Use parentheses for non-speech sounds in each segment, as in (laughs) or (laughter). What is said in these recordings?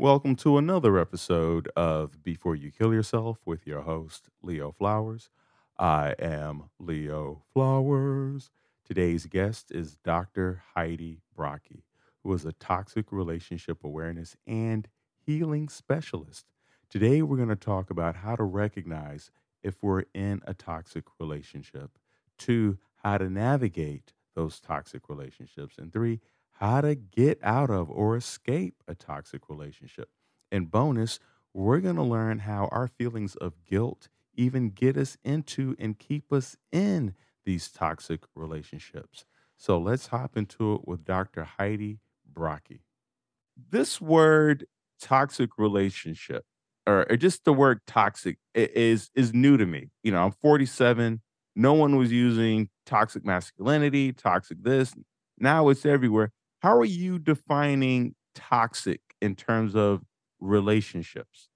Welcome to another episode of Before You Kill Yourself with your host, Leo Flowers. I am Leo Flowers. Today's guest is Dr. Heidi Brocke, who is a toxic relationship awareness and healing specialist. Today, we're going to talk about how to recognize if we're in a toxic relationship, two, how to navigate those toxic relationships, and three, how to get out of or escape a toxic relationship. And bonus, we're going to learn how our feelings of guilt even get us into and keep us in these toxic relationships. So let's hop into it with Dr. Heidi Brocke. This word toxic relationship or, or just the word toxic is is new to me. You know, I'm 47. No one was using toxic masculinity, toxic this. Now it's everywhere. How are you defining toxic in terms of relationships?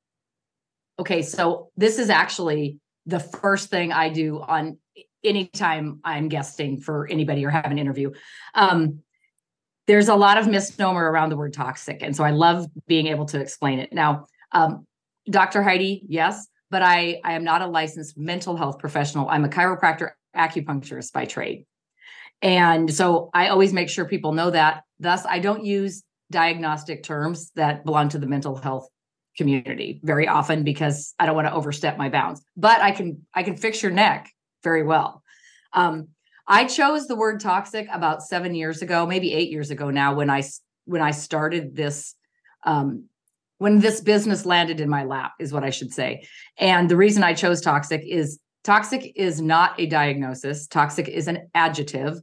Okay, so this is actually the first thing I do on anytime I'm guesting for anybody or have an interview. Um, there's a lot of misnomer around the word toxic. And so I love being able to explain it. Now, um, Dr. Heidi, yes, but I, I am not a licensed mental health professional. I'm a chiropractor acupuncturist by trade. And so I always make sure people know that. Thus, I don't use diagnostic terms that belong to the mental health community very often because I don't want to overstep my bounds. But I can I can fix your neck very well. Um, I chose the word toxic about seven years ago, maybe eight years ago now, when I when I started this um, when this business landed in my lap is what I should say. And the reason I chose toxic is toxic is not a diagnosis. Toxic is an adjective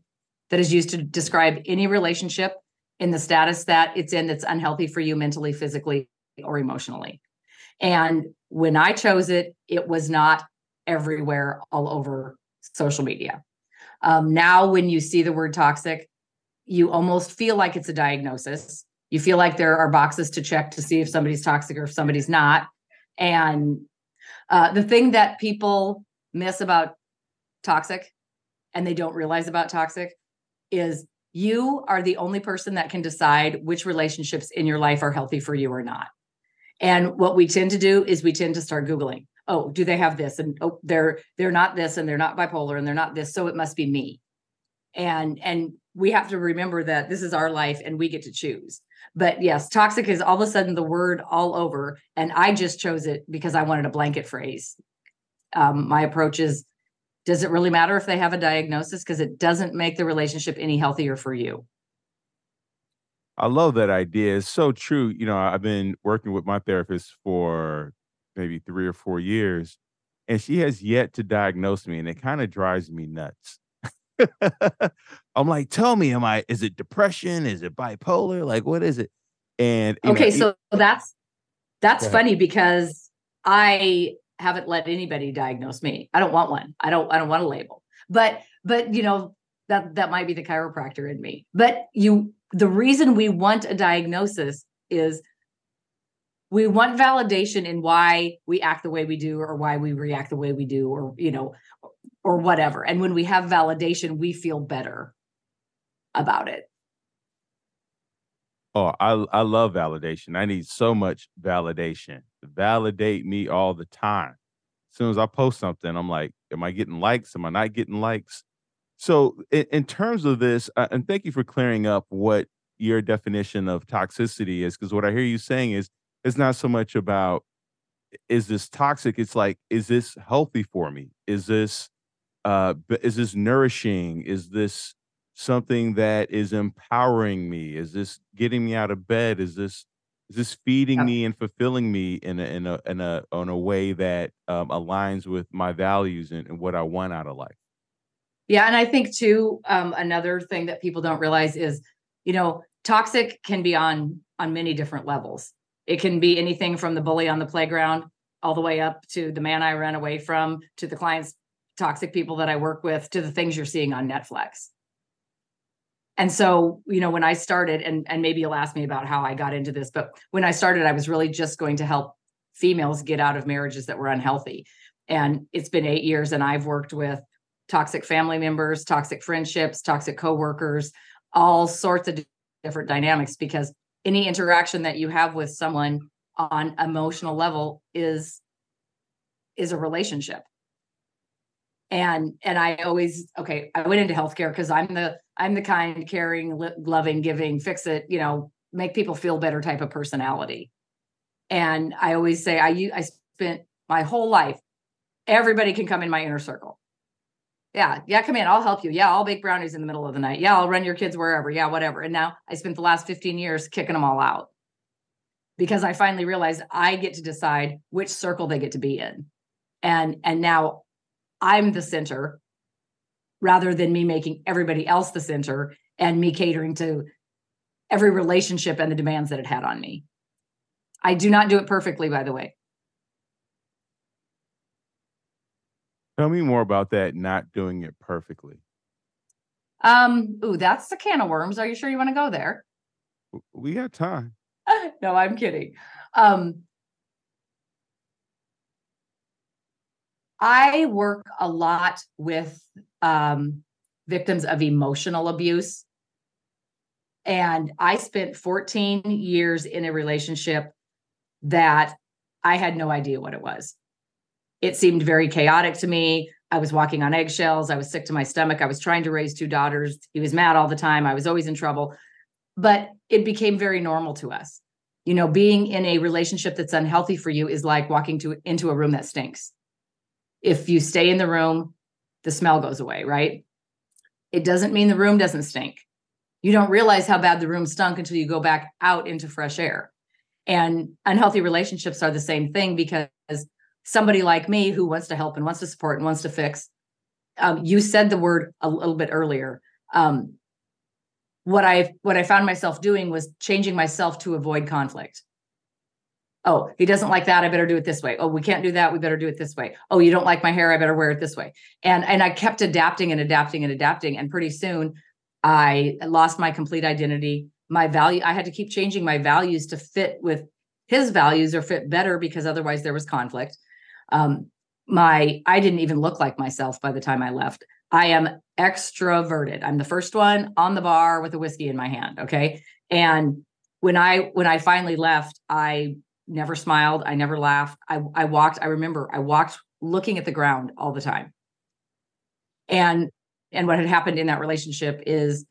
that is used to describe any relationship in the status that it's in that's unhealthy for you mentally, physically, or emotionally. And when I chose it, it was not everywhere all over social media. Um, now, when you see the word toxic, you almost feel like it's a diagnosis. You feel like there are boxes to check to see if somebody's toxic or if somebody's not. And uh, the thing that people miss about toxic and they don't realize about toxic is you are the only person that can decide which relationships in your life are healthy for you or not. And what we tend to do is we tend to start googling, "Oh, do they have this?" and "Oh, they're they're not this and they're not bipolar and they're not this, so it must be me." And and we have to remember that this is our life and we get to choose. But yes, toxic is all of a sudden the word all over and I just chose it because I wanted a blanket phrase. Um, my approach is does it really matter if they have a diagnosis? Because it doesn't make the relationship any healthier for you. I love that idea. It's so true. You know, I've been working with my therapist for maybe three or four years, and she has yet to diagnose me, and it kind of drives me nuts. (laughs) I'm like, tell me, am I, is it depression? Is it bipolar? Like, what is it? And okay, know, so that's that's funny because I haven't let anybody diagnose me. I don't want one. I don't I don't want a label. But but you know that that might be the chiropractor in me. But you the reason we want a diagnosis is we want validation in why we act the way we do or why we react the way we do or you know or whatever. And when we have validation, we feel better about it. Oh, I I love validation. I need so much validation. Validate me all the time. As soon as I post something, I'm like, am I getting likes? Am I not getting likes? So, in, in terms of this, uh, and thank you for clearing up what your definition of toxicity is, because what I hear you saying is it's not so much about is this toxic. It's like, is this healthy for me? Is this uh, is this nourishing? Is this something that is empowering me? Is this getting me out of bed? Is this is this feeding me and fulfilling me in a in a in a in a way that um, aligns with my values and, and, what I want out of life? Yeah, and I think too um, another thing that people don't realize is, you know, toxic can be on on many different levels. It can be anything from the bully on the playground all the way up to the man I ran away from to the clients toxic people that I work with to the things you're seeing on Netflix. And so, you know, when I started, and, and maybe you'll ask me about how I got into this, but when I started, I was really just going to help females get out of marriages that were unhealthy. And it's been eight years, and I've worked with toxic family members, toxic friendships, toxic coworkers, all sorts of different dynamics because any interaction that you have with someone on emotional level is is a relationship and and i always okay i went into healthcare because i'm the i'm the kind caring loving giving fix it you know make people feel better type of personality. And i always say i i spent my whole life everybody can come in my inner circle. Yeah yeah come in i'll help you. Yeah i'll bake brownies in the middle of the night. Yeah i'll run your kids wherever. Yeah whatever. And now i spent the last 15 years kicking them all out. Because i finally realized i get to decide which circle they get to be in. And and now i'm the center rather than me making everybody else the center and me catering to every relationship and the demands that it had on me i do not do it perfectly by the way Tell me more about that not doing it perfectly. Um, ooh, that's the can of worms. Are you sure you want to go there? We got time. (laughs) no, I'm kidding. Um, I work a lot with um, victims of emotional abuse. And I spent 14 years in a relationship that I had no idea what it was it seemed very chaotic to me. I was walking on eggshells. I was sick to my stomach. I was trying to raise two daughters. He was mad all the time. I was always in trouble. But it became very normal to us. You know, being in a relationship that's unhealthy for you is like walking to into a room that stinks. If you stay in the room, the smell goes away, right? It doesn't mean the room doesn't stink. You don't realize how bad the room stunk until you go back out into fresh air. And unhealthy relationships are the same thing because somebody like me who wants to help and wants to support and wants to fix. Um, you said the word a little bit earlier. Um, what I what I found myself doing was changing myself to avoid conflict. Oh, he doesn't like that. I better do it this way. Oh, we can't do that. We better do it this way. Oh, you don't like my hair. I better wear it this way. And and I kept adapting and adapting and adapting. And pretty soon, I lost my complete identity. My value. I had to keep changing my values to fit with his values or fit better because otherwise there was conflict. Um, my I didn't even look like myself by the time I left. I am extroverted. I'm the first one on the bar with a whiskey in my hand. Okay. And when I when I finally left, I never smiled. I never laughed. I I walked, I remember I walked looking at the ground all the time. And and what had happened in that relationship is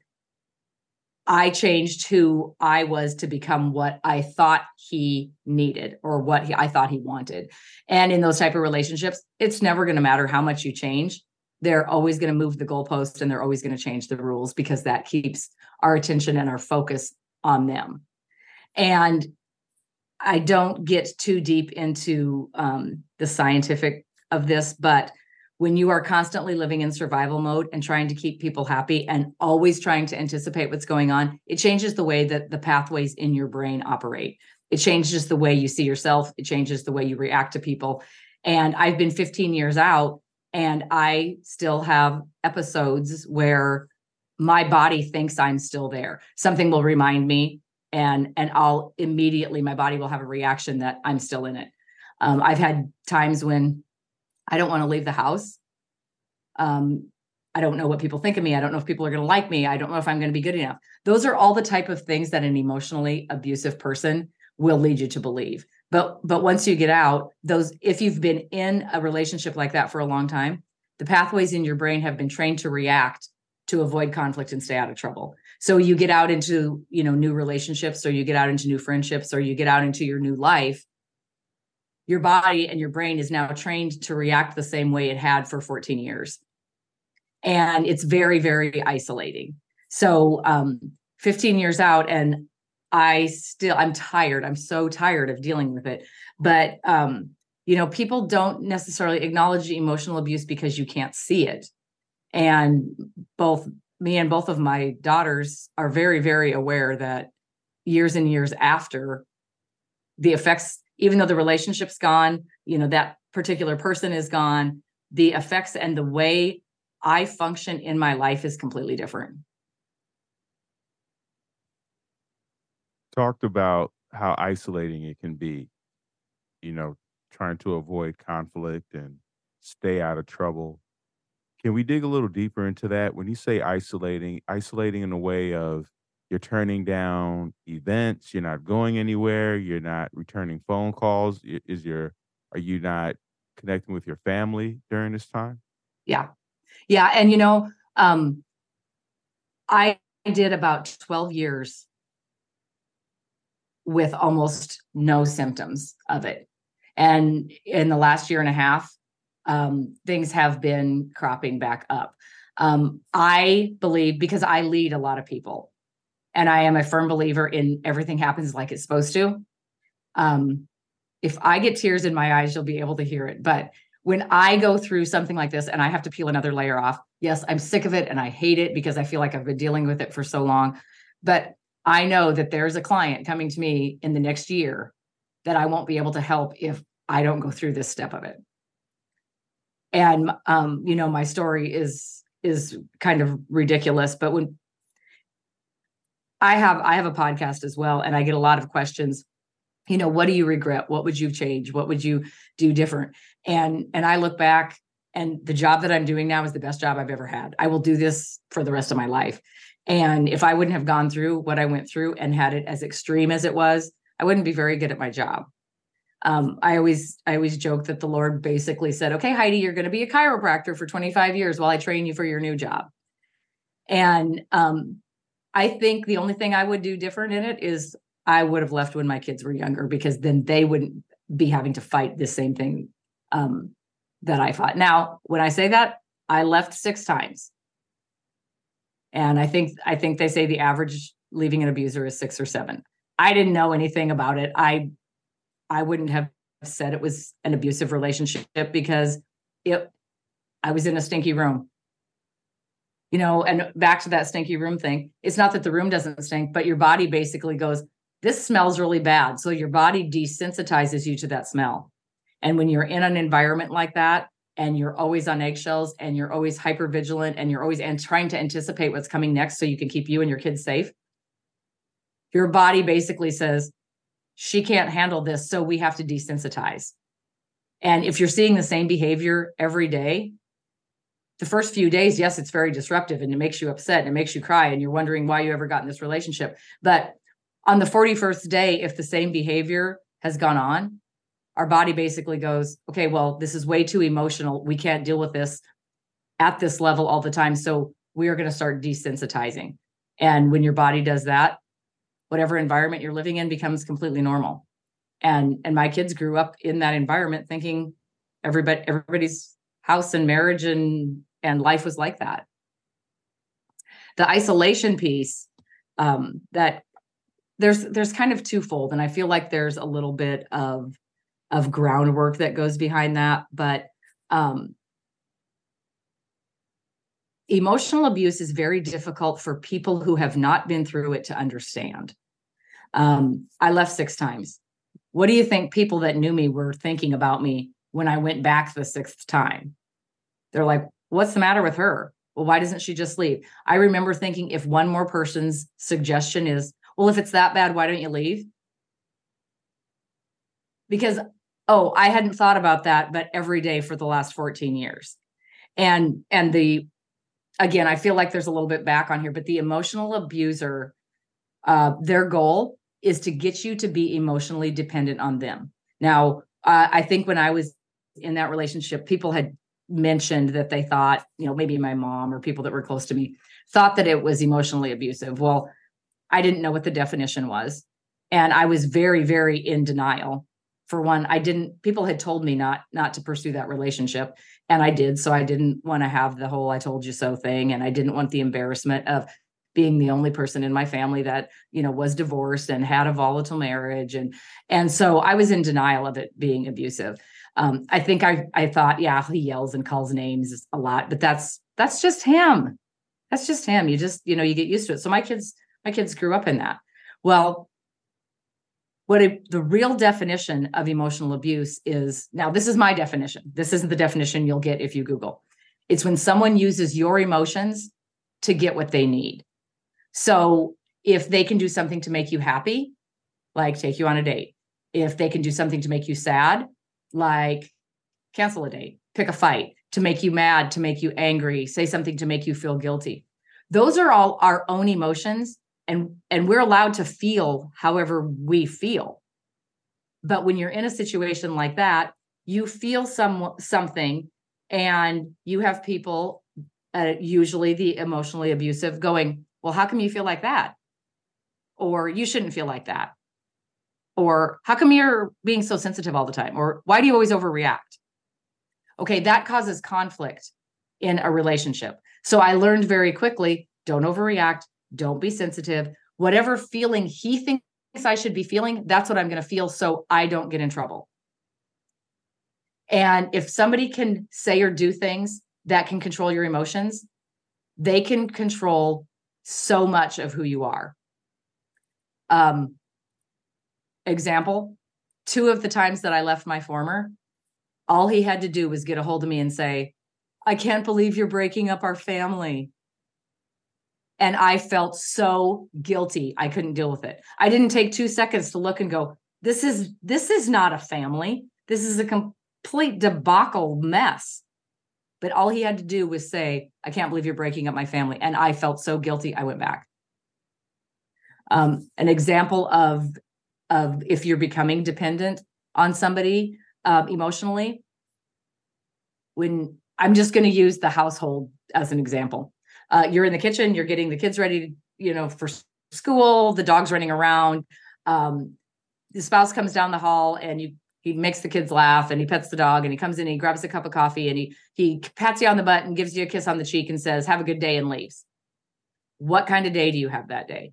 I changed who I was to become what I thought he needed or what he, I thought he wanted. And in those type of relationships, it's never going to matter how much you change. They're always going to move the goalpost and they're always going to change the rules because that keeps our attention and our focus on them. And I don't get too deep into um, the scientific of this, but when you are constantly living in survival mode and trying to keep people happy and always trying to anticipate what's going on, it changes the way that the pathways in your brain operate. It changes the way you see yourself, it changes the way you react to people. And I've been 15 years out and I still have episodes where my body thinks I'm still there. Something will remind me and and I'll immediately my body will have a reaction that I'm still in it. Um, I've had times when I don't want to leave the house. Um, I don't know what people think of me. I don't know if people are going to like me. I don't know if I'm going to be good enough. Those are all the type of things that an emotionally abusive person will lead you to believe. But but once you get out, those if you've been in a relationship like that for a long time, the pathways in your brain have been trained to react to avoid conflict and stay out of trouble. So you get out into, you know, new relationships or you get out into new friendships or you get out into your new life your body and your brain is now trained to react the same way it had for 14 years. And it's very, very isolating. So, um, 15 years out, and I still, I'm tired. I'm so tired of dealing with it. But, um, you know, people don't necessarily acknowledge emotional abuse because you can't see it. And both me and both of my daughters are very, very aware that years and years after the effects even though the relationship's gone, you know, that particular person is gone, the effects and the way I function in my life is completely different. Talked about how isolating it can be, you know, trying to avoid conflict and stay out of trouble. Can we dig a little deeper into that? When you say isolating, isolating in a way of you're turning down events, you're not going anywhere, you're not returning phone calls. Is your are you not connecting with your family during this time? Yeah. Yeah. And you know, um, I did about 12 years with almost no symptoms of it. And in the last year and a half, um, things have been cropping back up. Um, I believe because I lead a lot of people, and I am a firm believer in everything happens like it's supposed to. Um, if I get tears in my eyes, you'll be able to hear it. But when I go through something like this and I have to peel another layer off, yes, I'm sick of it and I hate it because I feel like I've been dealing with it for so long. But I know that there's a client coming to me in the next year that I won't be able to help if I don't go through this step of it. And um, you know, my story is is kind of ridiculous, but when I have I have a podcast as well, and I get a lot of questions. You know, what do you regret? What would you change? What would you do different? And and I look back, and the job that I'm doing now is the best job I've ever had. I will do this for the rest of my life. And if I wouldn't have gone through what I went through and had it as extreme as it was, I wouldn't be very good at my job um, I always I always joke that the Lord basically said, "Okay, Heidi, you're going to be a chiropractor for 25 years while I train you for your new job." And um, I think the only thing I would do different in it is I would have left when my kids were younger because then they wouldn't be having to fight the same thing um, that I fought. Now, when I say that, I left six times, and I think I think they say the average leaving an abuser is six or seven. I didn't know anything about it. I I wouldn't have said it was an abusive relationship because it I was in a stinky room. You know, and back to that stinky room thing. It's not that the room doesn't stink, but your body basically goes, this smells really bad. So your body desensitizes you to that smell. And when you're in an environment like that and you're always on eggshells and you're always hyper vigilant and you're always and trying to anticipate what's coming next so you can keep you and your kids safe, your body basically says, she can't handle this. So we have to desensitize. And if you're seeing the same behavior every day, the first few days, yes, it's very disruptive and it makes you upset and it makes you cry and you're wondering why you ever got in this relationship. But on the 41st day, if the same behavior has gone on, our body basically goes, okay, well, this is way too emotional. We can't deal with this at this level all the time. So we are going to start desensitizing. And when your body does that, whatever environment you're living in becomes completely normal. And and my kids grew up in that environment thinking everybody everybody's house and marriage and and life was like that. The isolation piece um, that there's there's kind of twofold and i feel like there's a little bit of of groundwork that goes behind that but um, emotional abuse is very difficult for people who have not been through it to understand. Um, I left six times. What do you think people that knew me were thinking about me when I went back the sixth time? They're like, what's the matter with her? Well, why doesn't she just leave? I remember thinking if one more person's suggestion is, well, if it's that bad, why don't you leave? Because, oh, I hadn't thought about that, but every day for the last 14 years. And and the again, I feel like there's a little bit back on here, but the emotional abuser, uh, their goal is to get you to be emotionally dependent on them. Now, uh, I think when I was in that relationship, people had mentioned that they thought, you know, maybe my mom or people that were close to me thought that it was emotionally abusive. Well, I didn't know what the definition was. And I was very, very in denial. For one, I didn't, people had told me not not to pursue that relationship and I did. So I didn't want to have the whole I told you so thing. And I didn't want the embarrassment of being the only person in my family that, you know, was divorced and had a volatile marriage. And and so I was in denial of it being abusive. Um, I think I I thought, yeah, he yells and calls names a lot, but that's that's just him. That's just him. You just, you know, you get used to it. So my kids, my kids grew up in that. Well, what a, the real definition of emotional abuse is now this is my definition. This isn't the definition you'll get if you google. It's when someone uses your emotions to get what they need. So if they can do something to make you happy like take you on a date. If they can do something to make you sad like cancel a date pick a fight to make you mad to make you angry say something to make you feel guilty. Those are all our own emotions and and we're allowed to feel however we feel. But when you're in a situation like that you feel some something and you have people uh, usually the emotionally abusive going well how come you feel like that? or you shouldn't feel like that. or how come you're being so sensitive all the time? or why do you always overreact? Okay that causes conflict in a relationship. So i learned very quickly don't overreact don't be sensitive. Whatever feeling he thinks i should be feeling that's what i'm going to feel so i don't get in trouble. And if somebody can say or do things that can control your emotions they can control so much of who you are. Um example two of the times that i left my former all he had to do was get a hold of me and say i can't believe you're breaking up our family and i felt so guilty. I couldn't deal with it. I didn't take 2 seconds to look and go this is this is not a family. This is a complete debacle mess. But all he had to do was say i can't believe you're breaking up my family. And i felt so guilty i went back. Um, an example of of if you're becoming dependent on somebody um, emotionally when i'm just going to use the household as an example uh, you're in the kitchen you're getting the kids ready you know for school the dog's running around um, the spouse comes down the hall and you he makes the kids laugh and he pets the dog and he comes in and he grabs a cup of coffee and he he pats you on the butt and gives you a kiss on the cheek and says have a good day and leaves what kind of day do you have that day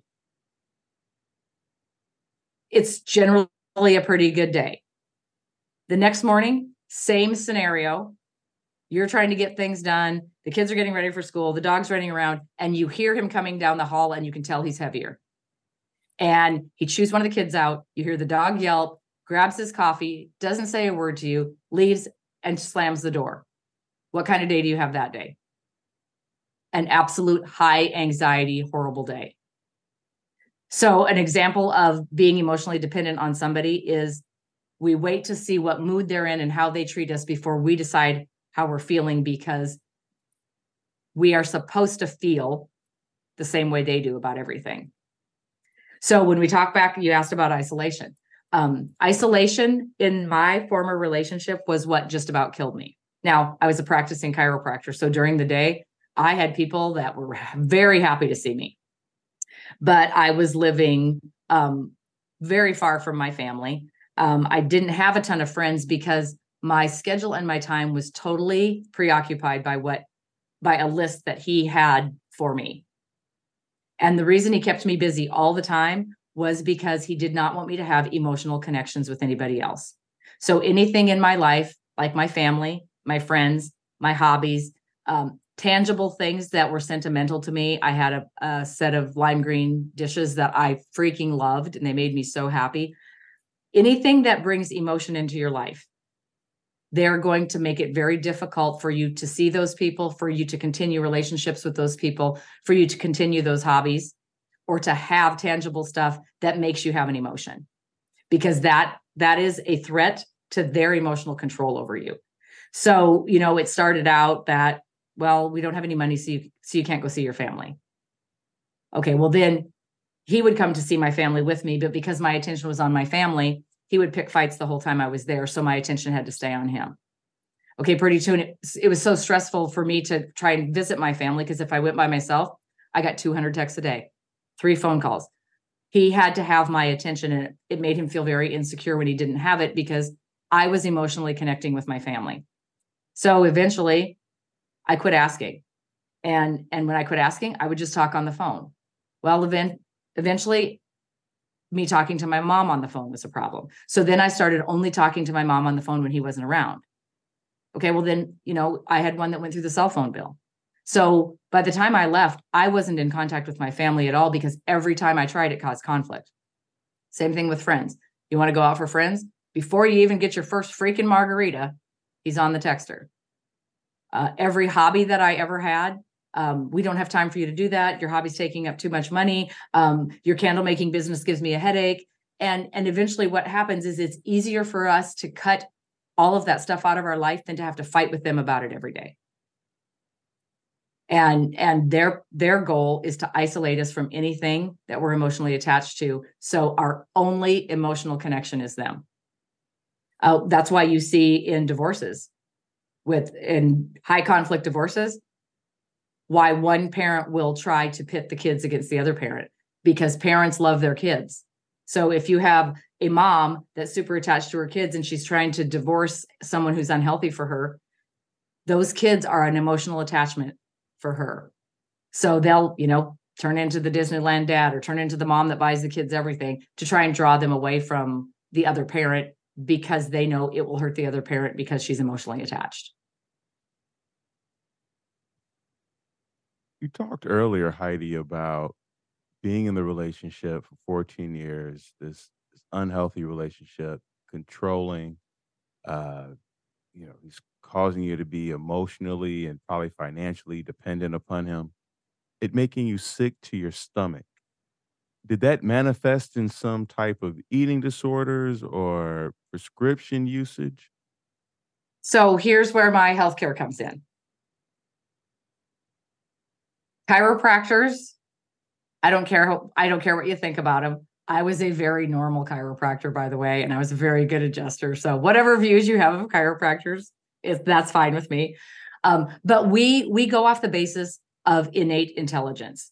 it's generally a pretty good day. The next morning, same scenario. You're trying to get things done. The kids are getting ready for school. The dog's running around, and you hear him coming down the hall, and you can tell he's heavier. And he chews one of the kids out. You hear the dog yelp, grabs his coffee, doesn't say a word to you, leaves, and slams the door. What kind of day do you have that day? An absolute high anxiety, horrible day. So, an example of being emotionally dependent on somebody is we wait to see what mood they're in and how they treat us before we decide how we're feeling because we are supposed to feel the same way they do about everything. So, when we talk back, you asked about isolation. Um, isolation in my former relationship was what just about killed me. Now, I was a practicing chiropractor. So, during the day, I had people that were (laughs) very happy to see me but I was living um, very far from my family. Um, I didn't have a ton of friends because my schedule and my time was totally preoccupied by what by a list that he had for me. And the reason he kept me busy all the time was because he did not want me to have emotional connections with anybody else. So anything in my life, like my family, my friends, my hobbies, um, tangible things that were sentimental to me. I had a, a, set of lime green dishes that I freaking loved and they made me so happy. Anything that brings emotion into your life, they're going to make it very difficult for you to see those people, for you to continue relationships with those people, for you to continue those hobbies, or to have tangible stuff that makes you have an emotion. Because that that is a threat to their emotional control over you. So, you know, it started out that well, we don't have any money, so you so you can't go see your family. Okay, well then he would come to see my family with me, but because my attention was on my family, he would pick fights the whole time I was there, so my attention had to stay on him. Okay, pretty soon it, it was so stressful for me to try and visit my family because if I went by myself, I got 200 texts a day, three phone calls. He had to have my attention, and it, it made him feel very insecure when he didn't have it because I was emotionally connecting with my family. So eventually, I quit asking. And and when I quit asking, I would just talk on the phone. Well, event, eventually me talking to my mom on the phone was a problem. So then I started only talking to my mom on the phone when he wasn't around. Okay, well then, you know, I had one that went through the cell phone bill. So by the time I left, I wasn't in contact with my family at all because every time I tried it caused conflict. Same thing with friends. You want to go out for friends? Before you even get your first freaking margarita, he's on the texter uh, every hobby that I ever had. Um, we don't have time for you to do that. Your hobby's taking up too much money. Um, your candle making business gives me a headache. And and eventually, what happens is it's easier for us to cut all of that stuff out of our life than to have to fight with them about it every day. and and their their goal is to isolate us from anything that we're emotionally attached to so our only emotional connection is them uh, that's why you see in divorces with in high conflict divorces why one parent will try to pit the kids against the other parent because parents love their kids so if you have a mom that's super attached to her kids and she's trying to divorce someone who's unhealthy for her those kids are an emotional attachment for her. So they'll, you know, turn into the Disneyland dad or turn into the mom that buys the kids everything to try and draw them away from the other parent because they know it will hurt the other parent because she's emotionally attached. You talked earlier, Heidi, about being in the relationship for 14 years, this, this unhealthy relationship, controlling, uh, you know, he's causing you to be emotionally and probably financially dependent upon him, it making you sick to your stomach. Did that manifest in some type of eating disorders or prescription usage? So here's where my healthcare comes in. Chiropractors, I don't care how, I don't care what you think about them. I was a very normal chiropractor, by the way, and I was a very good adjuster. So whatever views you have of chiropractors, is that's fine with me. Um, but we we go off the basis of innate intelligence.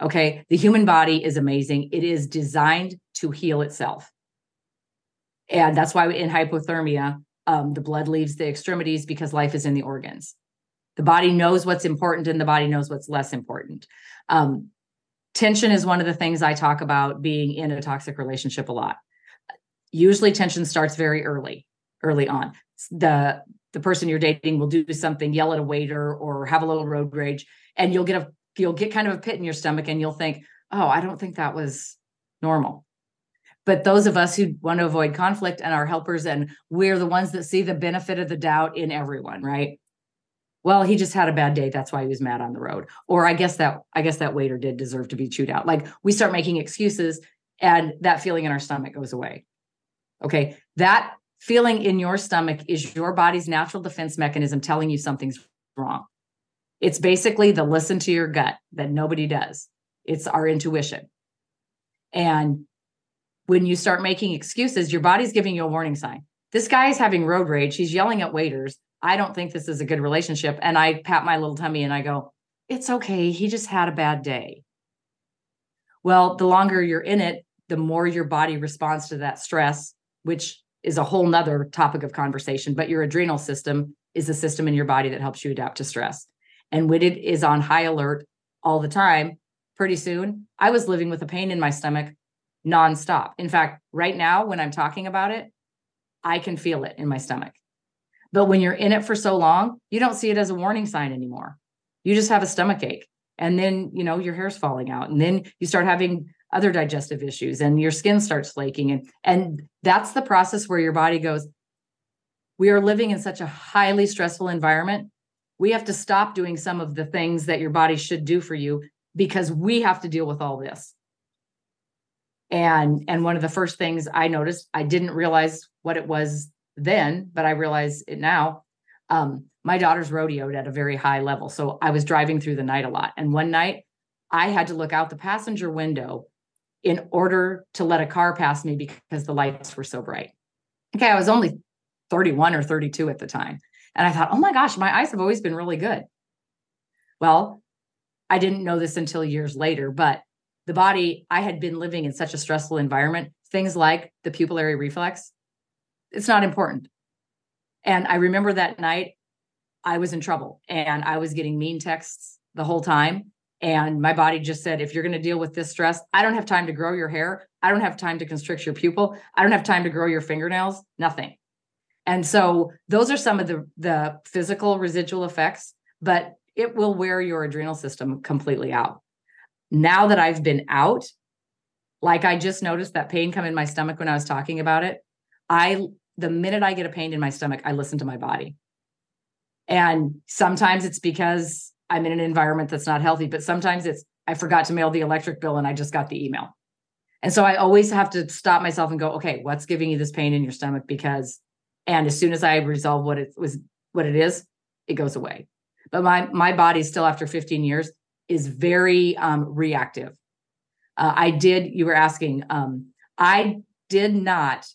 Okay, the human body is amazing. It is designed to heal itself, and that's why in hypothermia, um, the blood leaves the extremities because life is in the organs. The body knows what's important, and the body knows what's less important. Um, tension is one of the things I talk about being in a toxic relationship a lot. Usually, tension starts very early, early on. The the person you're dating will do something, yell at a waiter or have a little road rage, and you'll get a you'll get kind of a pit in your stomach and you'll think, oh, I don't think that was normal. But those of us who want to avoid conflict and are helpers, and we're the ones that see the benefit of the doubt in everyone, right? Well, he just had a bad day. That's why he was mad on the road. Or I guess that I guess that waiter did deserve to be chewed out. Like we start making excuses and that feeling in our stomach goes away. Okay. That feeling in your stomach is your body's natural defense mechanism telling you something's wrong. It's basically the listen to your gut that nobody does. It's our intuition. And when you start making excuses, your body's giving you a warning sign. This guy is having road rage. He's yelling at waiters. I don't think this is a good relationship. And I pat my little tummy and I go, It's okay. He just had a bad day. Well, the longer you're in it, the more your body responds to that stress, which is a whole nother topic of conversation, but your adrenal system is a system in your body that helps you adapt to stress. And when it is on high alert all the time, pretty soon I was living with a pain in my stomach nonstop. In fact, right now, when I'm talking about it, I can feel it in my stomach. But when you're in it for so long, you don't see it as a warning sign anymore. You just have a stomach ache. And then, you know, your hair's falling out. And then you start having other digestive issues and your skin starts flaking and and that's the process where your body goes we are living in such a highly stressful environment we have to stop doing some of the things that your body should do for you because we have to deal with all this and and one of the first things i noticed i didn't realize what it was then but i realize it now um, my daughter's rodeoed at a very high level so i was driving through the night a lot and one night i had to look out the passenger window in order to let a car pass me because the lights were so bright. Okay, I was only 31 or 32 at the time. And I thought, oh my gosh, my eyes have always been really good. Well, I didn't know this until years later, but the body, I had been living in such a stressful environment, things like the pupillary reflex, it's not important. And I remember that night I was in trouble and I was getting mean texts the whole time. And my body just said, if you're going to deal with this stress, I don't have time to grow your hair. I don't have time to constrict your pupil. I don't have time to grow your fingernails, nothing. And so those are some of the, the physical residual effects, but it will wear your adrenal system completely out. Now that I've been out, like I just noticed that pain come in my stomach when I was talking about it. I, the minute I get a pain in my stomach, I listen to my body. And sometimes it's because I'm in an environment that's not healthy, but sometimes it's I forgot to mail the electric bill and I just got the email. And so I always have to stop myself and go, okay, what's giving you this pain in your stomach? Because, and as soon as I resolve what it was, what it is, it goes away. but my my body still after 15 years is very um, reactive. Uh, I did. You were asking. Um, I did not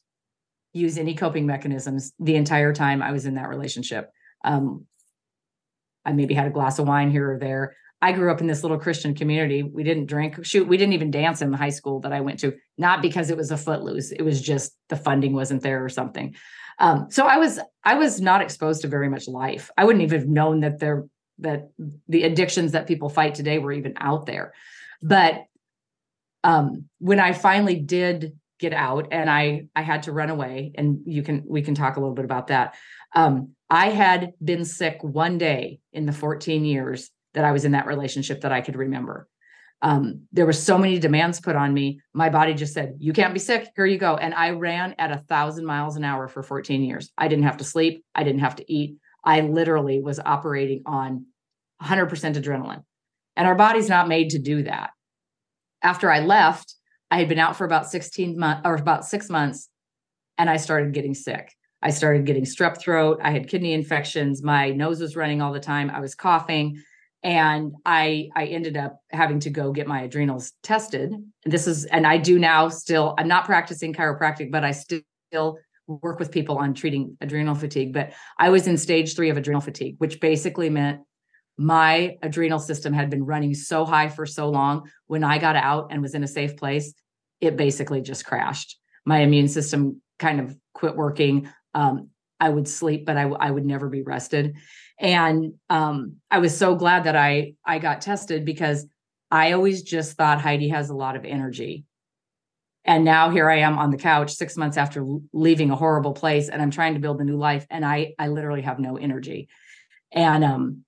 use any coping mechanisms the entire time I was in that relationship. Um, I maybe had a glass of wine here or there. I grew up in this little Christian community. We didn't drink, shoot, we didn't even dance in the high school that I went to, not because it was a footloose. It was just the funding wasn't there or something. Um, so I was I was not exposed to very much life. I wouldn't even have known that there that the addictions that people fight today were even out there. But um, when I finally did get out and I I had to run away, and you can we can talk a little bit about that. Um, I had been sick one day in the 14 years that I was in that relationship that I could remember. Um, there were so many demands put on me. My body just said, You can't be sick. Here you go. And I ran at a thousand miles an hour for 14 years. I didn't have to sleep. I didn't have to eat. I literally was operating on 100% adrenaline. And our body's not made to do that. After I left, I had been out for about 16 months or about six months, and I started getting sick. I started getting strep throat. I had kidney infections. My nose was running all the time. I was coughing and i i ended up having to go get my adrenals tested And this is and i do now still i'm not practicing chiropractic but i still work with people on treating adrenal fatigue but i was in stage 3 of adrenal fatigue which basically meant my adrenal system had been running so high for so long when i got out and was in a safe place it basically just crashed. My immune system kind of quit working. Um, i would sleep but I, I would never be rested. And um, i was so glad that i i got tested because i always just thought heidi has a lot of energy. And now here i am on the couch six months after leaving a horrible place and i'm trying to build a new life and i i literally have no energy. And um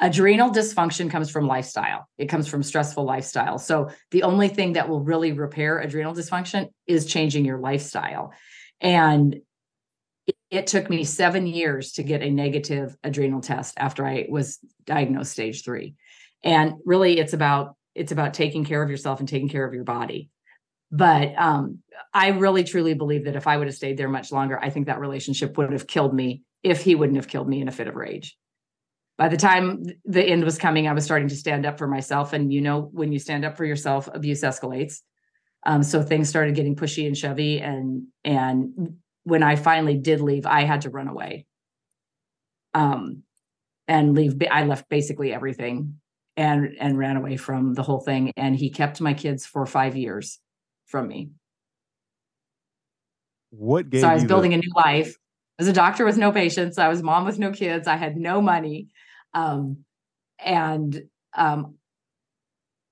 adrenal dysfunction comes from lifestyle it comes from stressful lifestyle so the only thing that will really repair adrenal dysfunction is changing your lifestyle and it took me seven years to get a negative adrenal test after I was diagnosed stage three. And really it's about it's about taking care of yourself and taking care of your body. But um, I really truly believe that if I would have stayed there much longer, I think that relationship would have killed me if he wouldn't have killed me in a fit of rage. By the time the end was coming, I was starting to stand up for myself. And you know, when you stand up for yourself, abuse escalates. Um, so things started getting pushy and shovey, and and when I finally did leave, I had to run away. Um, and leave. I left basically everything and and ran away from the whole thing. And he kept my kids for five years from me. What gave so I was building the- a new life. As a doctor with no patients, I was mom with no kids. I had no money, um, and um,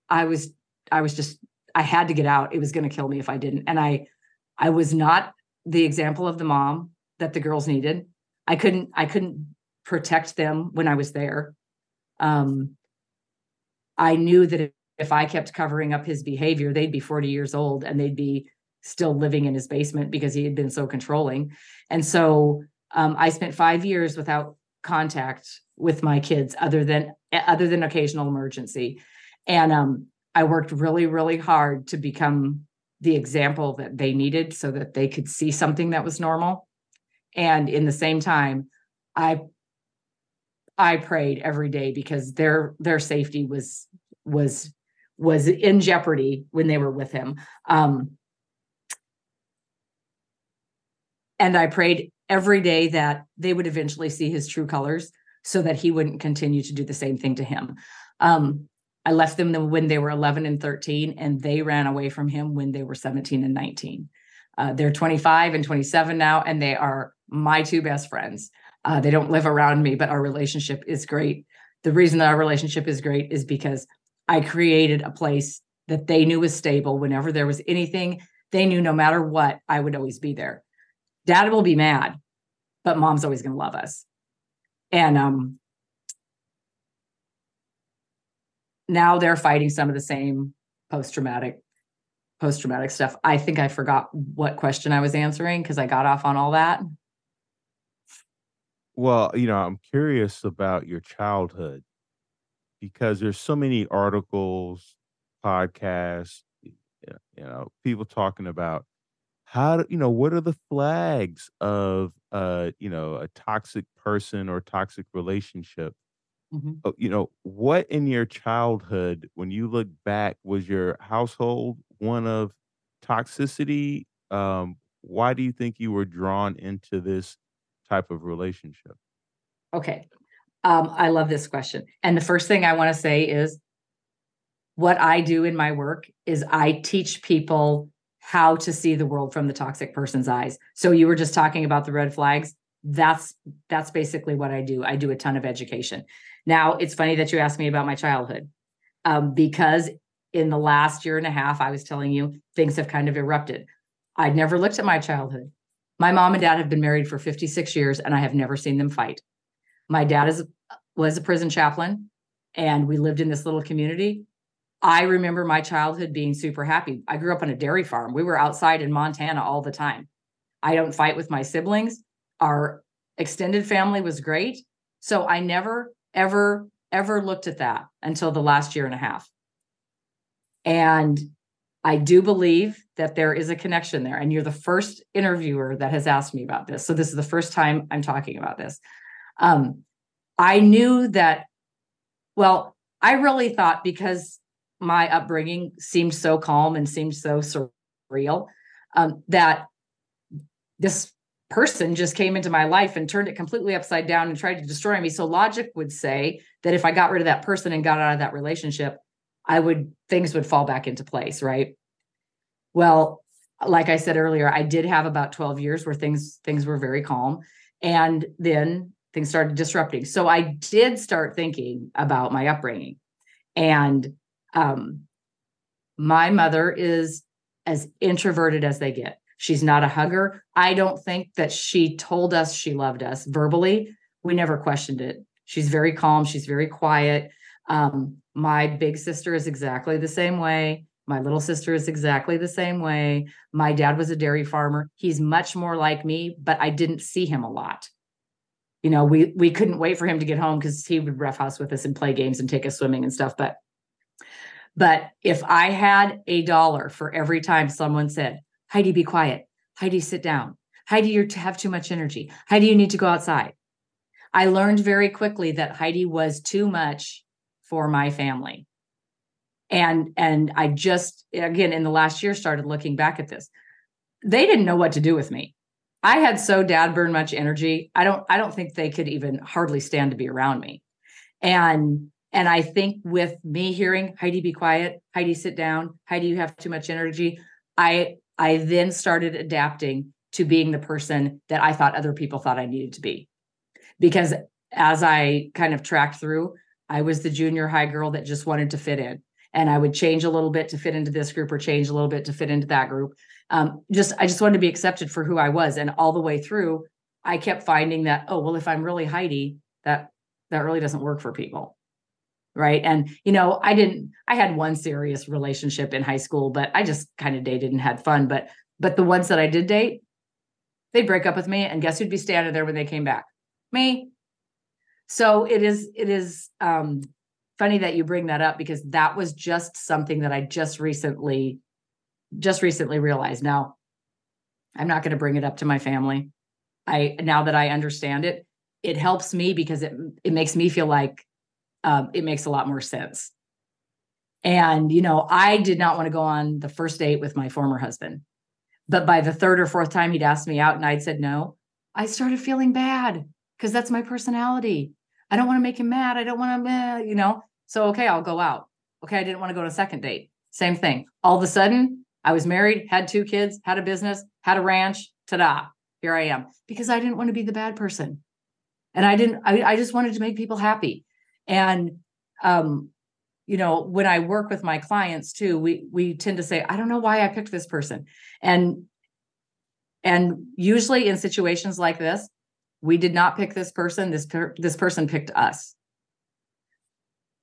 I was I was just I had to get out. It was going to kill me if I didn't. And I I was not the example of the mom that the girls needed. I couldn't I couldn't protect them when I was there. Um, I knew that if I kept covering up his behavior, they'd be 40 years old and they'd be still living in his basement because he had been so controlling. And so um, I spent five years without contact with my kids, other than other than occasional emergency. And um, I worked really, really hard to become the example that they needed so that they could see something that was normal and in the same time i i prayed every day because their their safety was was was in jeopardy when they were with him um and i prayed every day that they would eventually see his true colors so that he wouldn't continue to do the same thing to him um I left them when they were 11 and 13, and they ran away from him when they were 17 and 19. Uh, they're 25 and 27 now, and they are my two best friends. Uh, they don't live around me, but our relationship is great. The reason that our relationship is great is because I created a place that they knew was stable. Whenever there was anything, they knew no matter what, I would always be there. Dad will be mad, but mom's always going to love us. And um, now they're fighting some of the same post-traumatic post-traumatic stuff. I think I forgot what question I was answering because I got off on all that. Well, you know, I'm curious about your childhood because there's so many articles, podcasts, you know, people talking about how do you know, what are the flags of, uh, you know, a toxic person or toxic relationship? Mhm. Uh, you know, what in your childhood, when you look back, was your household one of toxicity? Um, why do you think you were drawn into this type of relationship? Okay. Um, I love this question. And the first thing I want to say is what I do in my work is I teach people how to see the world from the toxic person's eyes. So you were just talking about the red flags. That's that's basically what I do. I do a ton of education. Now, it's funny that you asked me about my childhood. Um, because in the last year and a half, I was telling you things have kind of erupted. I'd never looked at my childhood. My mom and dad have been married for 56 years and I have never seen them fight. My dad is was a prison chaplain and we lived in this little community. I remember my childhood being super happy. I grew up on a dairy farm. We were outside in Montana all the time. I don't fight with my siblings. Our extended family was great. So I never, ever, ever looked at that until the last year and a half. And I do believe that there is a connection there. And you're the first interviewer that has asked me about this. So this is the first time I'm talking about this. Um, I knew that, well, I really thought because my upbringing seemed so calm and seemed so surreal um, that this person just came into my life and turned it completely upside down and tried to destroy me. So logic would say that if I got rid of that person and got out of that relationship, I would things would fall back into place, right? Well, like I said earlier, I did have about 12 years where things things were very calm and then things started disrupting. So I did start thinking about my upbringing. And um my mother is as introverted as they get. She's not a hugger. I don't think that she told us she loved us verbally. We never questioned it. She's very calm, she's very quiet. Um, my big sister is exactly the same way. My little sister is exactly the same way. My dad was a dairy farmer. He's much more like me, but I didn't see him a lot. You know, we we couldn't wait for him to get home because he would roughhouse with us and play games and take us swimming and stuff. But but if I had a dollar for every time someone said, Heidi, be quiet. Heidi, sit down. Heidi, you have too much energy. Heidi, you need to go outside. I learned very quickly that Heidi was too much for my family. And and I just again in the last year started looking back at this. They didn't know what to do with me. I had so dad burn much energy. I don't I don't think they could even hardly stand to be around me. And and I think with me hearing Heidi be quiet, Heidi sit down, Heidi you have too much energy, I I then started adapting to being the person that I thought other people thought I needed to be. Because as I kind of tracked through, I was the junior high girl that just wanted to fit in. And I would change a little bit to fit into this group or change a little bit to fit into that group. Um, just I just wanted to be accepted for who I was. And all the way through, I kept finding that, oh, well, if I'm really Heidi, that that really doesn't work for people. Right. And, you know, I didn't, I had one serious relationship in high school, but I just kind of dated and had fun. But, but the ones that I did date, they'd break up with me. And guess who'd be standing there when they came back? Me. So it is it is um, funny that you bring that up because that was just something that I just recently just recently realized. Now, I'm not going to bring it up to my family. I now that I understand it, it helps me because it it makes me feel like um, it makes a lot more sense. And you know, I did not want to go on the first date with my former husband, but by the third or fourth time he'd asked me out and I'd said no, I started feeling bad because that's my personality. I don't want to make him mad. I don't want to, you know. So okay, I'll go out. Okay, I didn't want to go to a second date. Same thing. All of a sudden, I was married, had two kids, had a business, had a ranch. Ta-da! Here I am because I didn't want to be the bad person, and I didn't. I, I just wanted to make people happy. And um, you know, when I work with my clients too, we we tend to say, I don't know why I picked this person, and and usually in situations like this, we did not pick this person. This per- this person picked us.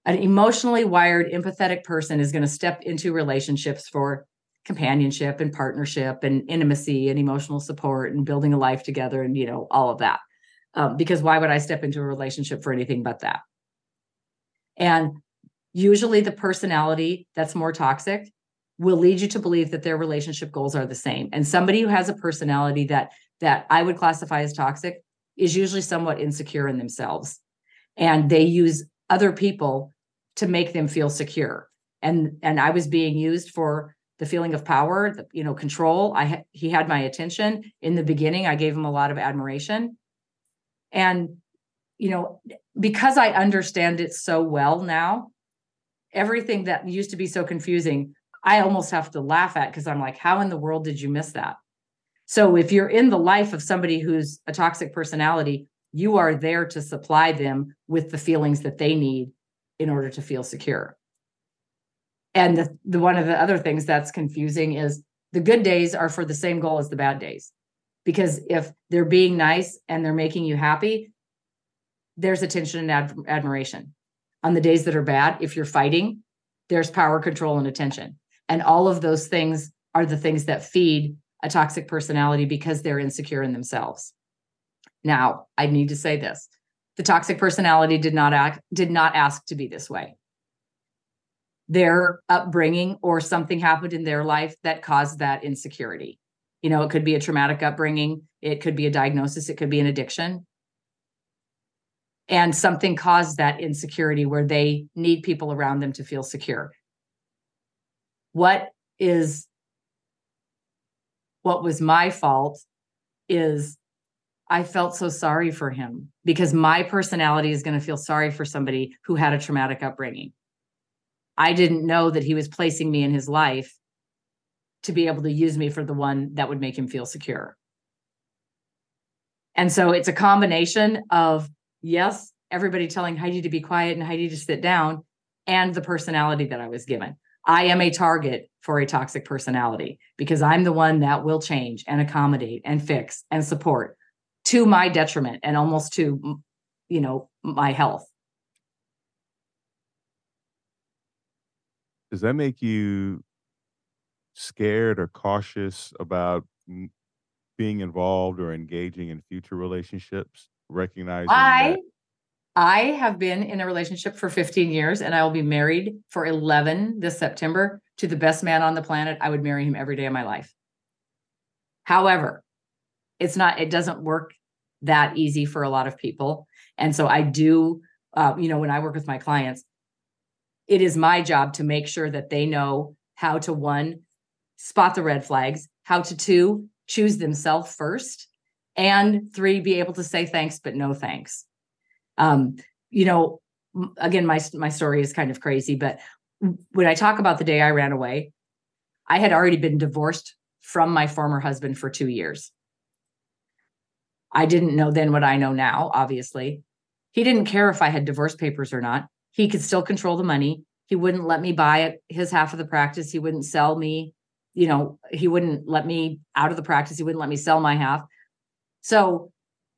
An emotionally wired, empathetic person is going to step into relationships for companionship and partnership and intimacy and emotional support and building a life together and you know all of that. Um, because why would I step into a relationship for anything but that? And usually, the personality that's more toxic will lead you to believe that their relationship goals are the same. And somebody who has a personality that that I would classify as toxic is usually somewhat insecure in themselves. And they use other people to make them feel secure. And and I was being used for the feeling of power, you know, control. I he had my attention in the beginning. I gave him a lot of admiration. And you know, because I understand it so well now, everything that used to be so confusing, I almost have to laugh at because I'm like, how in the world did you miss that? So if you're in the life of somebody who's a toxic personality, you are there to supply them with the feelings that they need in order to feel secure. And the, the one of the other things that's confusing is the good days are for the same goal as the bad days. Because if they're being nice and they're making you happy, there's attention and ad- admiration. On the days that are bad, if you're fighting, there's power, control, and attention. And all of those things are the things that feed a toxic personality because they're insecure in themselves. Now, I need to say this. The toxic personality did not act did not ask to be this way. Their upbringing or something happened in their life that caused that insecurity. You know, it could be a traumatic upbringing, it could be a diagnosis, it could be an addiction. And something caused that insecurity where they need people around them to feel secure. What is what was my fault is I felt so sorry for him because my personality is going to feel sorry for somebody who had a traumatic upbringing. I didn't know that he was placing me in his life to be able to use me for the one that would make him feel secure. And so it's a combination of, yes, everybody telling Heidi to be quiet and Heidi to sit down, and the personality that I was given. I am a target for a toxic personality because I'm the one that will change and accommodate and fix and support to my detriment and almost to you know my health does that make you scared or cautious about being involved or engaging in future relationships recognizing i that- i have been in a relationship for 15 years and i will be married for 11 this september to the best man on the planet. I would marry him every day of my life. However it's not it doesn't work that easy for a lot of people. And so i do uh, you know when i work with my clients it is my job to make sure that they know how to one spot the red flags how to two choose themselves first and three be able to say thanks but no thanks um, you know again my my story is kind of crazy but when i talk about the day i ran away i had already been divorced from my former husband for 2 years I didn't know then what I know now, obviously. He didn't care if I had divorce papers or not. He could still control the money. He wouldn't let me buy his half of the practice. He wouldn't sell me, you know, he wouldn't let me out of the practice. He wouldn't let me sell my half. So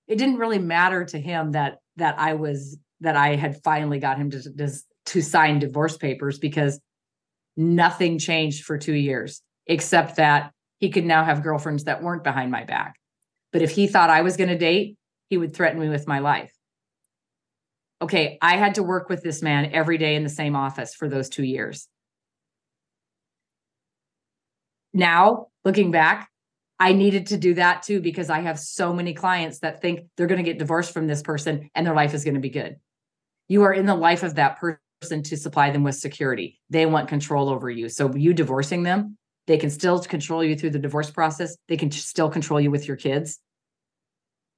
it didn't really matter to him that that I was that I had finally got him to, to, to sign divorce papers because nothing changed for 2 years except that he could now have girlfriends that weren't behind my back. But if he thought I was going to date, he would threaten me with my life. Okay, I had to work with this man every day in the same office for those two years. Now, looking back, I needed to do that too because I have so many clients that think they're going to get divorced from this person and their life is going to be good. You are in the life of that person to supply them with security. They want control over you. So, you divorcing them they can still control you through the divorce process. They can still control you with your kids.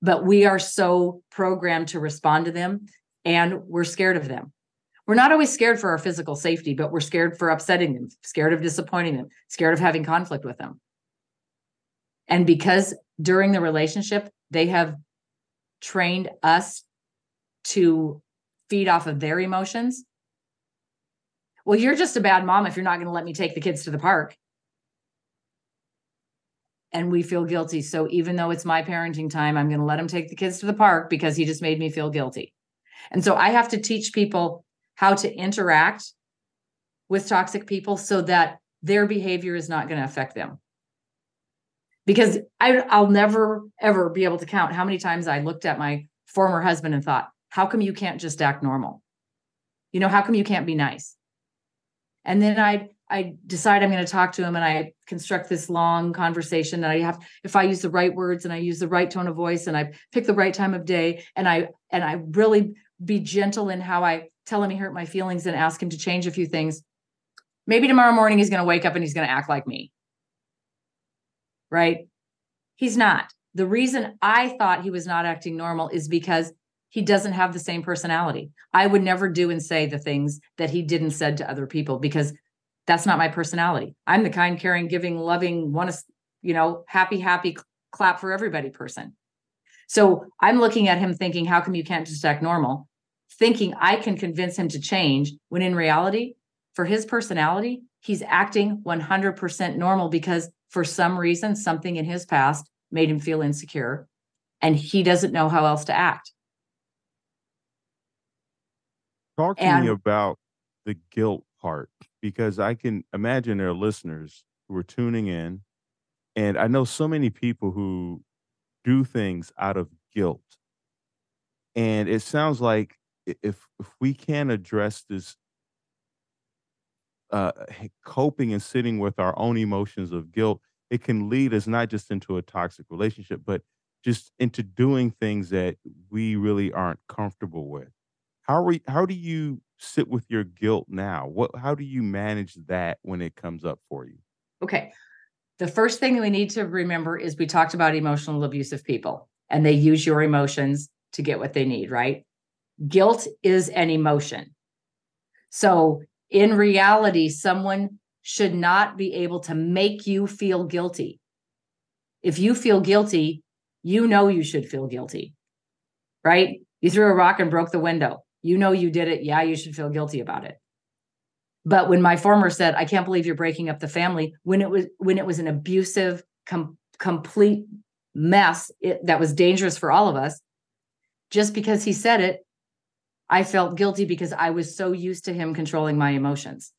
But we are so programmed to respond to them and we're scared of them. We're not always scared for our physical safety, but we're scared for upsetting them, scared of disappointing them, scared of having conflict with them. And because during the relationship, they have trained us to feed off of their emotions. Well, you're just a bad mom if you're not going to let me take the kids to the park and we feel guilty. So even though it's my parenting time, I'm going to let him take the kids to the park because he just made me feel guilty. And so I have to teach people how to interact with toxic people so that their behavior is not going to affect them. Because I, I'll never, ever be able to count how many times I looked at my former husband and thought, how come you can't just act normal? You know, how come you can't be nice? And then I'd I decide I'm going to talk to him and I construct this long conversation and I have if I use the right words and I use the right tone of voice and I pick the right time of day and I and I really be gentle in how I tell him he hurt my feelings and ask him to change a few things. Maybe tomorrow morning he's going to wake up and he's going to act like me. Right? He's not. The reason I thought he was not acting normal is because he doesn't have the same personality. I would never do and say the things that he didn't said to other people because that's not my personality. I'm the kind, caring, giving, loving, want to, you know, happy, happy, clap for everybody person. So I'm looking at him thinking, how come you can't just act normal? Thinking I can convince him to change when in reality, for his personality, he's acting 100% normal because for some reason, something in his past made him feel insecure and he doesn't know how else to act. Talk to and, me about the guilt part because I can imagine there are listeners who are tuning in. And I know so many people who do things out of guilt. And it sounds like if if we can't address this uh, coping and sitting with our own emotions of guilt, it can lead us not just into a toxic relationship, but just into doing things that we really aren't comfortable with. How are how do you sit with your guilt now? What how do you manage that when it comes up for you? Okay. The first thing we need to remember is we talked about emotional abusive people and they use your emotions to get what they need, right? Guilt is an emotion. So, in reality, someone should not be able to make you feel guilty. If you feel guilty, you know you should feel guilty, right? You threw a rock and broke the window. You know you did it. Yeah, you should feel guilty about it. But when my former said, "I can't believe you're breaking up the family," when it was when it was an abusive, com- complete mess it, that was dangerous for all of us, just because he said it, I felt guilty because I was so used to him controlling my emotions.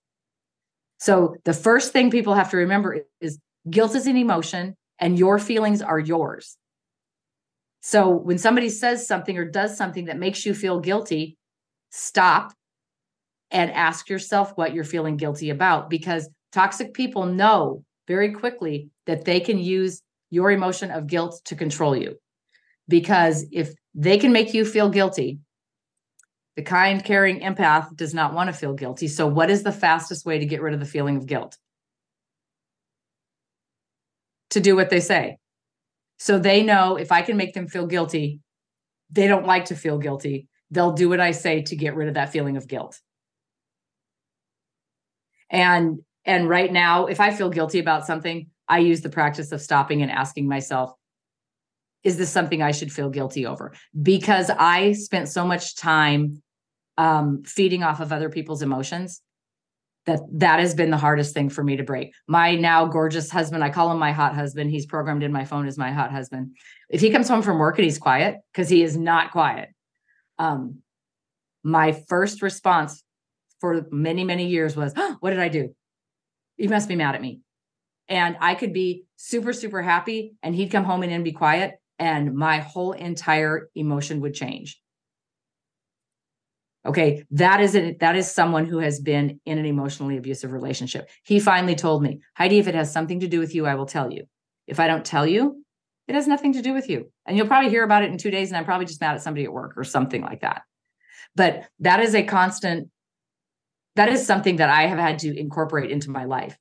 So the first thing people have to remember is guilt is an emotion and your feelings are yours. So when somebody says something or does something that makes you feel guilty, stop and ask yourself what you're feeling guilty about because toxic people know very quickly that they can use your emotion of guilt to control you. Because if they can make you feel guilty, the kind, caring empath does not want to feel guilty. So, what is the fastest way to get rid of the feeling of guilt? To do what they say. So, they know if I can make them feel guilty, they don't like to feel guilty they'll do what I say to get rid of that feeling of guilt. And and right now, if I feel guilty about something, I use the practice of stopping and asking myself, is this something I should feel guilty over? Because I spent so much time um, feeding off of other people's emotions that that has been the hardest thing for me to break. My now gorgeous husband, I call him my hot husband. He's programmed in my phone as my hot husband. If he comes home from work and he's quiet, because he is not quiet, um, my first response for many, many years was, oh, What did I do? You must be mad at me. And I could be super, super happy, and he'd come home and be quiet, and my whole entire emotion would change. Okay, that is it. That is someone who has been in an emotionally abusive relationship. He finally told me, Heidi, if it has something to do with you, I will tell you. If I don't tell you, it has nothing to do with you. And you'll probably hear about it in two days, and I'm probably just mad at somebody at work or something like that. But that is a constant, that is something that I have had to incorporate into my life.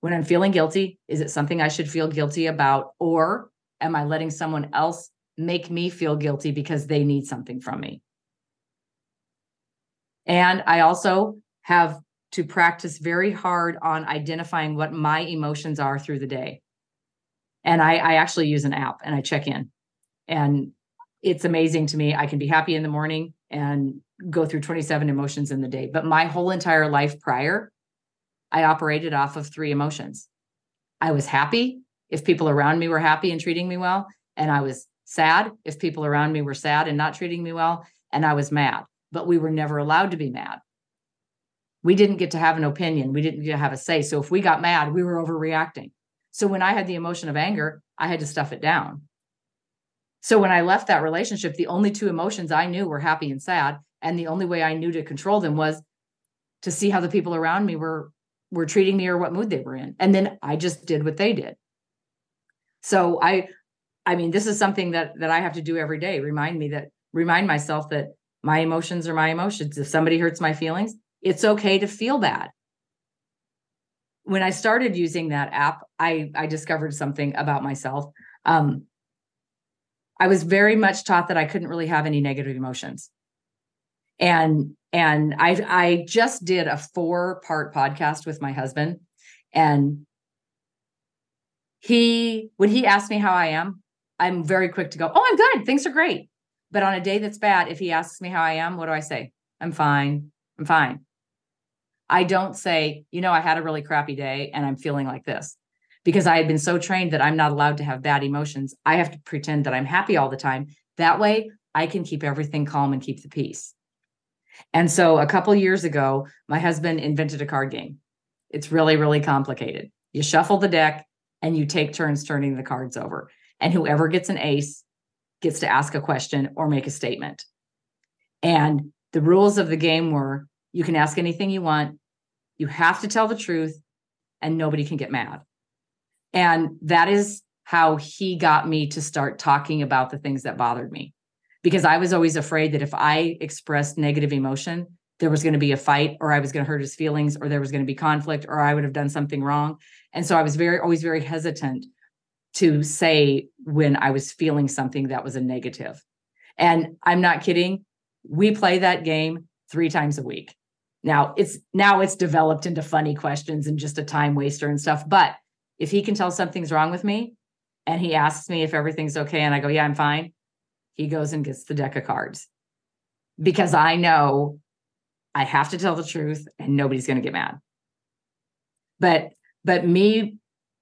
When I'm feeling guilty, is it something I should feel guilty about? Or am I letting someone else make me feel guilty because they need something from me? And I also have to practice very hard on identifying what my emotions are through the day and I, I actually use an app and I check in. And it's amazing to me. I can be happy in the morning and go through 27 emotions in the day. But my whole entire life prior, I operated off of three emotions. I was happy if people around me were happy and treating me well. And I was sad if people around me were sad and not treating me well. And I was mad, but we were never allowed to be mad. We didn't get to have an opinion. We didn't get to have a say. So if we got mad, we were overreacting. So when I had the emotion of anger, I had to stuff it down. So when I left that relationship, the only two emotions I knew were happy and sad. And the only way I knew to control them was to see how the people around me were were treating me or what mood they were in. And then I just did what they did. So I I mean, this is something that that I have to do every day. Remind me that remind myself that my emotions are my emotions. If somebody hurts my feelings, it's okay to feel bad. When I started using that app, I I discovered something about myself. Um, I was very much taught that I couldn't really have any negative emotions. And and I I just did a four part podcast with my husband and he when he asked me how I am, I'm very quick to go, "Oh, I'm good. Things are great." But on a day that's bad, if he asks me how I am, what do I say? I'm fine. I'm fine. I don't say, you know, I had a really crappy day and I'm feeling like this because I had been so trained that I'm not allowed to have bad emotions. I have to pretend that I'm happy all the time. That way, I can keep everything calm and keep the peace. And so a couple years ago, my husband invented a card game. It's really, really complicated. You shuffle the deck and you take turns turning the cards over. And whoever gets an ace gets to ask a question or make a statement. And the rules of the game were you can ask anything you want, you have to tell the truth, and nobody can get mad. And that is how he got me to start talking about the things that bothered me. Because I was always afraid that if I expressed negative emotion, there was going to be a fight or I was going to hurt his feelings or there was going to be conflict or I would have done something wrong. And so I was very always very hesitant to say when I was feeling something that was a negative. And I'm not kidding. We play that game 3 times a week. Now, it's now it's developed into funny questions and just a time waster and stuff, but if he can tell something's wrong with me and he asks me if everything's okay and I go, yeah, I'm fine, he goes and gets the deck of cards because I know I have to tell the truth and nobody's going to get mad. But but me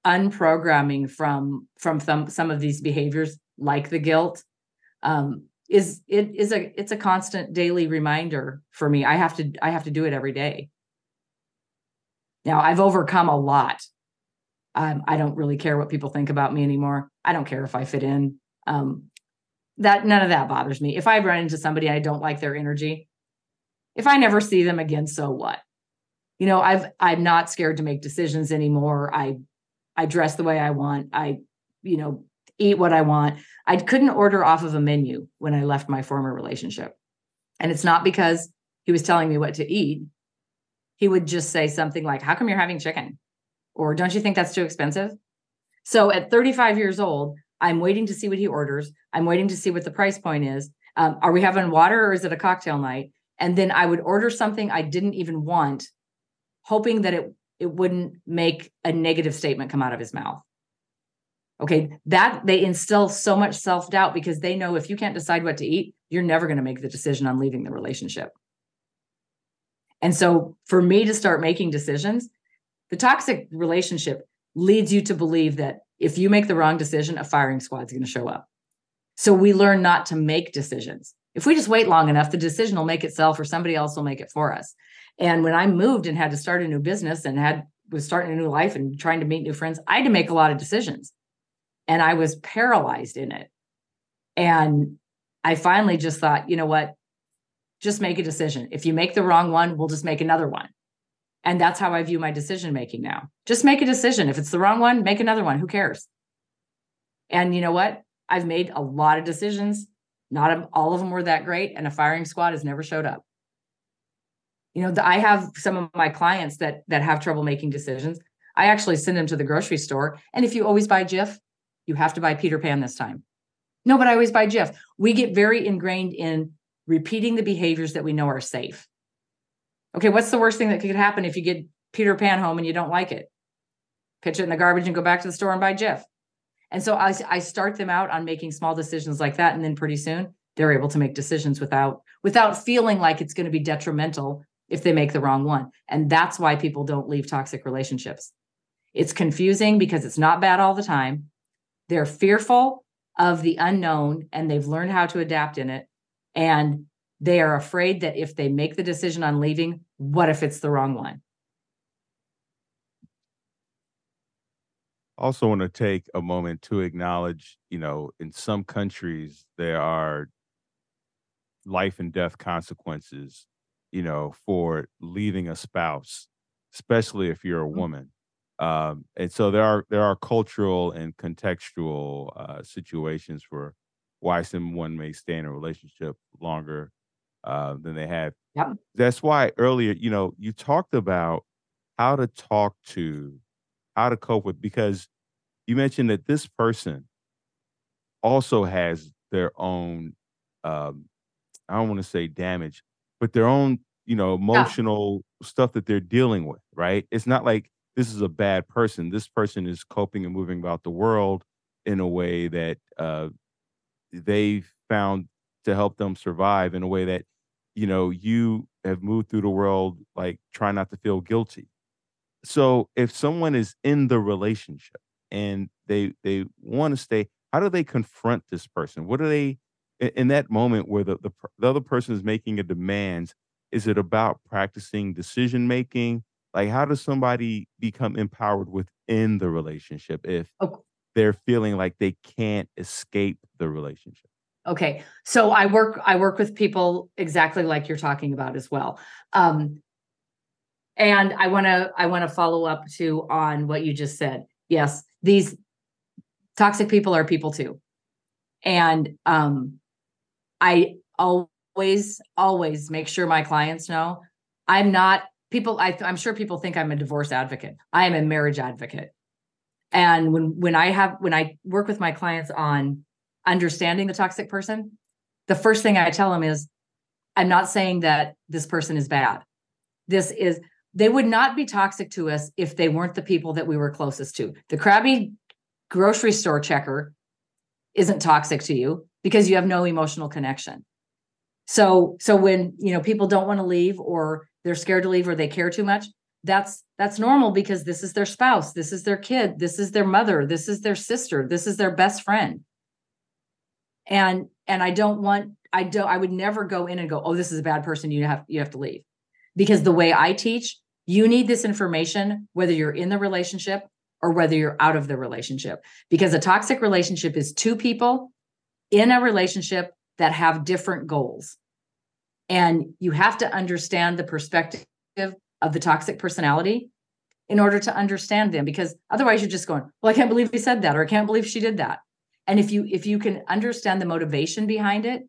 unprogramming from from some some of these behaviors like the guilt um is it is a it's a constant daily reminder for me. I have to I have to do it every day. Now I've overcome a lot um, I don't really care what people think about me anymore. I don't care if I fit in. Um, that none of that bothers me. If I run into somebody I don't like their energy, if I never see them again, so what? You know, I've I'm not scared to make decisions anymore. I I dress the way I want. I, you know, eat what I want. I couldn't order off of a menu when I left my former relationship. And it's not because he was telling me what to eat. He would just say something like, How come you're having chicken? Or don't you think that's too expensive? So at 35 years old, I'm waiting to see what he orders. I'm waiting to see what the price point is. Um, are we having water or is it a cocktail night? And then I would order something I didn't even want, hoping that it it wouldn't make a negative statement come out of his mouth. Okay, that they instill so much self doubt because they know if you can't decide what to eat, you're never going to make the decision on leaving the relationship. And so for me to start making decisions, the toxic relationship leads you to believe that if you make the wrong decision, a firing squad's going to show up. So we learn not to make decisions. If we just wait long enough, the decision will make itself or somebody else will make it for us. And when I moved and had to start a new business and had was starting a new life and trying to meet new friends, I had to make a lot of decisions. And I was paralyzed in it. And I finally just thought, you know what? Just make a decision. If you make the wrong one, we'll just make another one. And that's how I view my decision making now. Just make a decision. If it's the wrong one, make another one. Who cares? And you know what? I've made a lot of decisions. Not all of them were that great, and a firing squad has never showed up. You know, I have some of my clients that that have trouble making decisions. I actually send them to the grocery store, and if you always buy Jif, you have to buy Peter Pan this time. No, but I always buy Jif. We get very ingrained in repeating the behaviors that we know are safe. Okay, what's the worst thing that could happen if you get Peter Pan home and you don't like it? Pitch it in the garbage and go back to the store and buy Jif. And so I, I start them out on making small decisions like that, and then pretty soon they're able to make decisions without without feeling like it's going to be detrimental if they make the wrong one. And that's why people don't leave toxic relationships. It's confusing because it's not bad all the time. They're fearful of the unknown and they've learned how to adapt in it. And they are afraid that if they make the decision on leaving, what if it's the wrong one? Also, want to take a moment to acknowledge, you know, in some countries, there are life and death consequences, you know, for leaving a spouse especially if you're a Mm-hmm. woman. Um, and so there are there are cultural and contextual uh, situations for why someone may stay in a relationship longer uh, than they have. Yep. That's why earlier, you know, you talked about how to talk to, how to cope with, because you mentioned that this person also has their own, um, I don't want to say damage, but their own, you know, Yeah. emotional stuff that they're dealing with, right? It's not like this is a bad person. This person is coping and moving about the world in a way that uh, they found to help them survive in a way that, you know, you have moved through the world like try not to feel guilty. So if someone is in the relationship and they they want to stay, how do they confront this person? What do they in, in that moment where the, the the other person is making a demand? Is it about practicing decision making? Like how does somebody become empowered within the relationship if Oh, they're feeling like they can't escape the relationship? Okay, so I work I work with people exactly like you're talking about as well. Um, and I want to I want to follow up to on what you just said. Yes, these toxic people are people too. And um, I always always make sure my clients know I'm not people I I'm sure people think I'm a divorce advocate. I am a marriage advocate. And when when I have when I work with my clients on understanding the toxic person, the first thing I tell them is I'm not saying that this person is bad. This is they would not be toxic to us if they weren't the people that we were closest to. The crabby grocery store checker isn't toxic to you because you have no emotional connection. So so when, you know, people don't want to leave or they're scared to leave or they care too much, that's that's normal because this is their spouse, this is their kid, this is their mother, this is their sister, this is their best friend. And and I don't want I don't I would never go in and go, "Oh, this is a bad person, you have you have to leave." Because the way I teach, you need this information whether you're in the relationship or whether you're out of the relationship. Because a toxic relationship is two people in a relationship that have different goals. And you have to understand the perspective of the toxic personality in order to understand them because otherwise you're just going, "Well, I can't believe he said that or I can't believe she did that." And if you if you can understand the motivation behind it,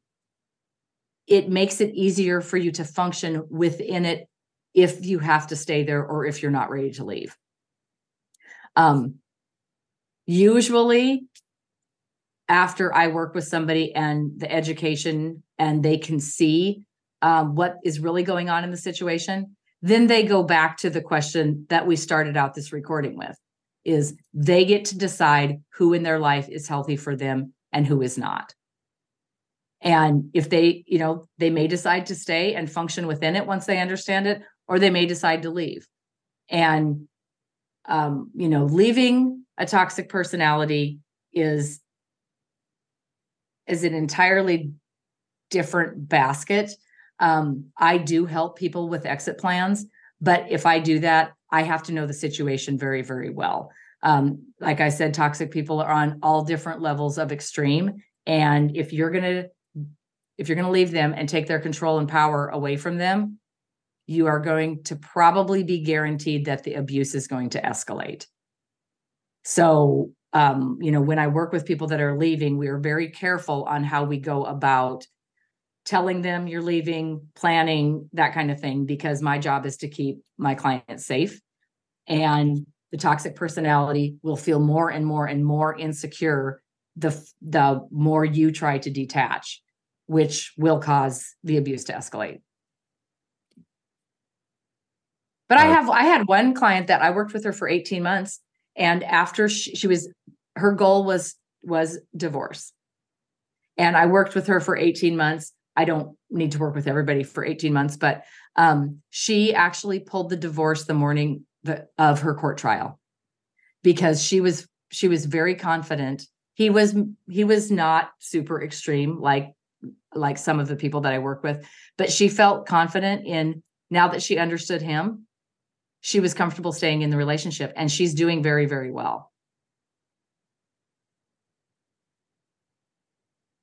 it makes it easier for you to function within it if you have to stay there or if you're not ready to leave. Um, usually, after I work with somebody and the education and they can see um, what is really going on in the situation, then they go back to the question that we started out this recording with is they get to decide who in their life is healthy for them and who is not. And if they, you know, they may decide to stay and function within it once they understand it, or they may decide to leave. And, um, you know, leaving a toxic personality is is an entirely different basket. Um, I do help people with exit plans, but if I do that, I have to know the situation very, very well. Um, like I said, toxic people are on all different levels of extreme. And if you're gonna if you're gonna leave them and take their control and power away from them, you are going to probably be guaranteed that the abuse is going to escalate. So um, you know, when I work with people that are leaving, we are very careful on how we go about telling them you're leaving, planning, that kind of thing, because my job is to keep my clients safe. And the toxic personality will feel more and more and more insecure the the more you try to detach, which will cause the abuse to escalate. But I Uh, have I had one client that I worked with her for 18 months and after she, she was her goal was was divorce. And I worked with her for 18 months. I don't need to work with everybody for 18 months, but um, she actually pulled the divorce the morning the, of her court trial because she was she was very confident. He was he was not super extreme like like some of the people that I work with, but she felt confident in now that she understood him, she was comfortable staying in the relationship and she's doing very very well.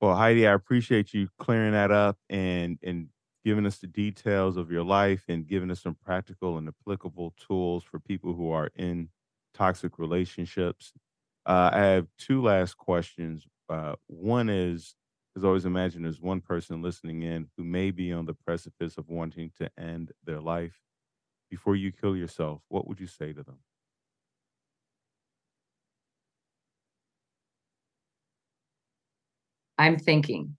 Well, Heidi, I appreciate you clearing that up and and giving us the details of your life and giving us some practical and applicable tools for people who are in toxic relationships. Uh, I have two last questions. Uh, one is, as always imagine there's one person listening in who may be on the precipice of wanting to end their life. Before you kill yourself, what would you say to them? I'm thinking.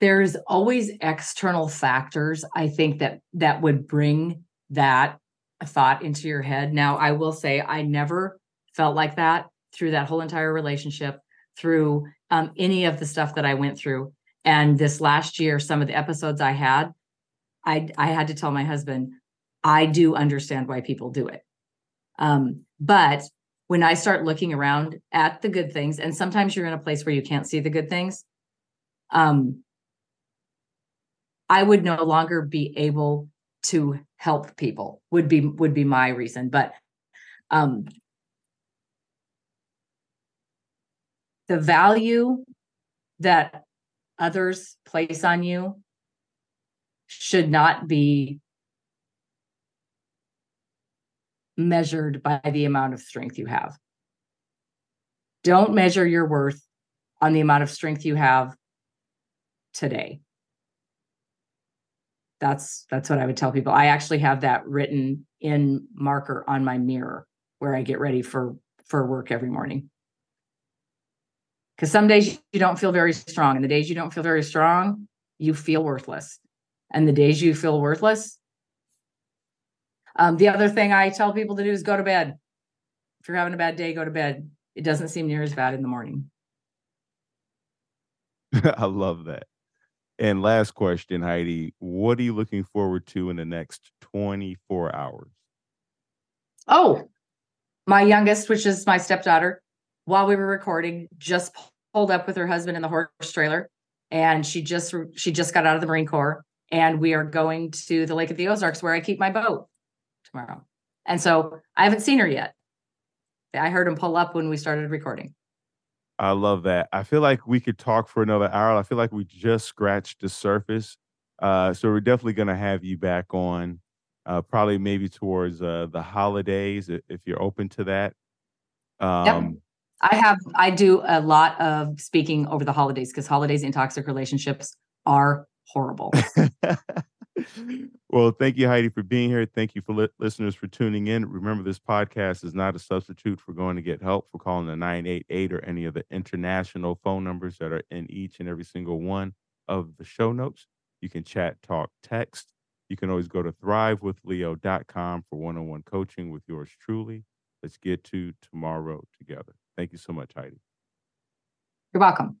There's always external factors I think that that would bring that thought into your head. Now, I will say I never felt like that through that whole entire relationship, through um, any of the stuff that I went through. And this last year, some of the episodes I had, I I had to tell my husband, I do understand why people do it. Um, but when I start looking around at the good things, and sometimes you're in a place where you can't see the good things, um, I would no longer be able to help people. Would be would be my reason, but um, the value that others place on you should not be measured by the amount of strength you have. Don't measure your worth on the amount of strength you have today. That's that's what I would tell people. I actually have that written in marker on my mirror where I get ready for for work every morning. Cuz some days you don't feel very strong and the days you don't feel very strong, you feel worthless. And the days you feel worthless, um, the other thing I tell people to do is go to bed. If you're having a bad day, go to bed. It doesn't seem near as bad in the morning. (laughs) I love that. And last question, Heidi, what are you looking forward to in the next 24 hours? Oh, my youngest, which is my stepdaughter, while we were recording, just pulled up with her husband in the horse trailer, and she just she just got out of the Marine Corps, and we are going to the Lake of the Ozarks where I keep my boat tomorrow. And so I haven't seen her yet. I heard him pull up when we started recording. I love that. I feel like we could talk for another hour. I feel like we just scratched the surface. Uh, so we're definitely going to have you back on, uh, probably maybe towards uh, the holidays if you're open to that. Um, yep. I have. I do a lot of speaking over the holidays because holidays in toxic relationships are horrible. (laughs) well, thank you, Heidi, for being here. Thank you for li- listeners for tuning in. Remember, this podcast is not a substitute for going to get help, for calling the 988 or any of the international phone numbers that are in each and every single one of the show notes. You can chat, talk, text. You can always go to thrivewithleo.com for one on one coaching with yours truly. Let's get to tomorrow together. Thank you so much, Heidi. You're welcome.